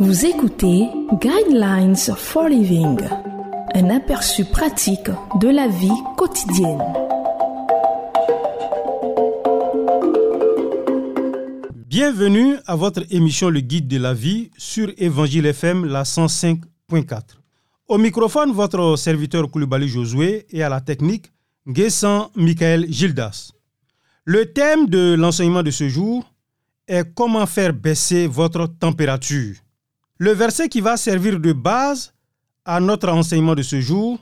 Vous écoutez Guidelines for Living, un aperçu pratique de la vie quotidienne. Bienvenue à votre émission Le Guide de la vie sur Évangile FM, la 105.4. Au microphone, votre serviteur Koulibaly Josué et à la technique, Guessan Michael Gildas. Le thème de l'enseignement de ce jour est comment faire baisser votre température? Le verset qui va servir de base à notre enseignement de ce jour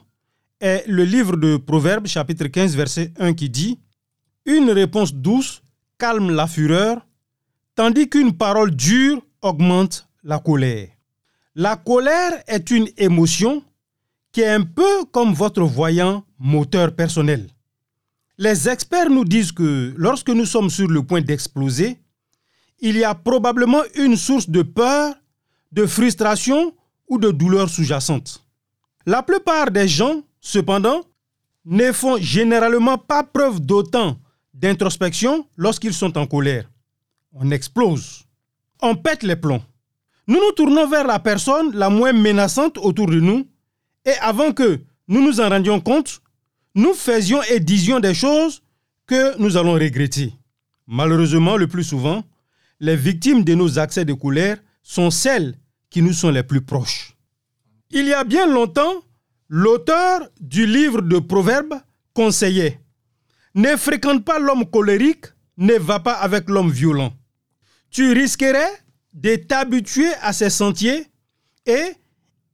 est le livre de Proverbes chapitre 15 verset 1 qui dit Une réponse douce calme la fureur, tandis qu'une parole dure augmente la colère. La colère est une émotion qui est un peu comme votre voyant moteur personnel. Les experts nous disent que lorsque nous sommes sur le point d'exploser, il y a probablement une source de peur de frustration ou de douleur sous-jacente. La plupart des gens, cependant, ne font généralement pas preuve d'autant d'introspection lorsqu'ils sont en colère. On explose. On pète les plombs. Nous nous tournons vers la personne la moins menaçante autour de nous et avant que nous nous en rendions compte, nous faisions et disions des choses que nous allons regretter. Malheureusement, le plus souvent, les victimes de nos accès de colère sont celles qui nous sont les plus proches. Il y a bien longtemps, l'auteur du livre de Proverbes conseillait Ne fréquente pas l'homme colérique, ne va pas avec l'homme violent. Tu risquerais de t'habituer à ses sentiers et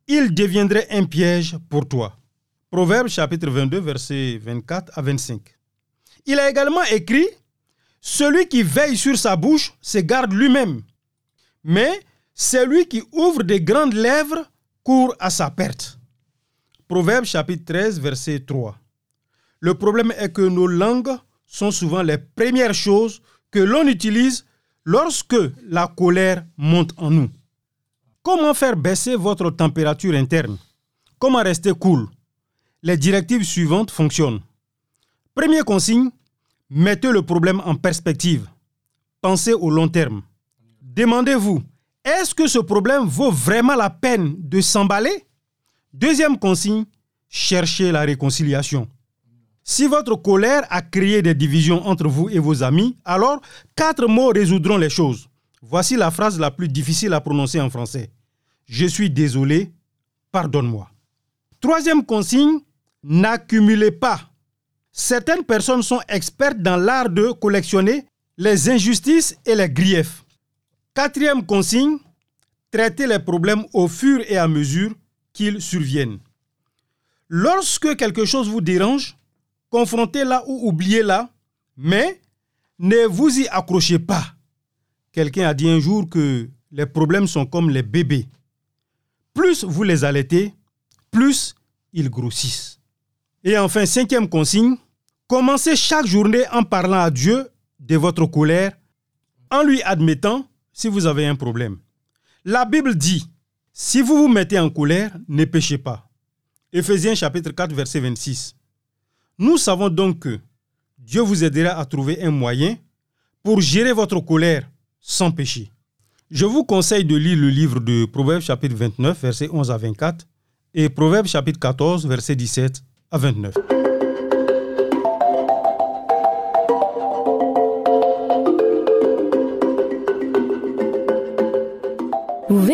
il deviendrait un piège pour toi. Proverbes chapitre 22, versets 24 à 25. Il a également écrit Celui qui veille sur sa bouche se garde lui-même, mais celui qui ouvre des grandes lèvres court à sa perte. Proverbe chapitre 13, verset 3. Le problème est que nos langues sont souvent les premières choses que l'on utilise lorsque la colère monte en nous. Comment faire baisser votre température interne? Comment rester cool? Les directives suivantes fonctionnent. Première consigne, mettez le problème en perspective. Pensez au long terme. Demandez-vous, est-ce que ce problème vaut vraiment la peine de s'emballer? Deuxième consigne, cherchez la réconciliation. Si votre colère a créé des divisions entre vous et vos amis, alors quatre mots résoudront les choses. Voici la phrase la plus difficile à prononcer en français. Je suis désolé, pardonne-moi. Troisième consigne, n'accumulez pas. Certaines personnes sont expertes dans l'art de collectionner les injustices et les griefs. Quatrième consigne, traitez les problèmes au fur et à mesure qu'ils surviennent. Lorsque quelque chose vous dérange, confrontez-la ou oubliez-la, mais ne vous y accrochez pas. Quelqu'un a dit un jour que les problèmes sont comme les bébés. Plus vous les allaitez, plus ils grossissent. Et enfin, cinquième consigne, commencez chaque journée en parlant à Dieu de votre colère, en lui admettant si vous avez un problème. La Bible dit, si vous vous mettez en colère, ne péchez pas. Éphésiens chapitre 4 verset 26. Nous savons donc que Dieu vous aidera à trouver un moyen pour gérer votre colère sans péché. Je vous conseille de lire le livre de Proverbes chapitre 29 verset 11 à 24 et Proverbes chapitre 14 verset 17 à 29.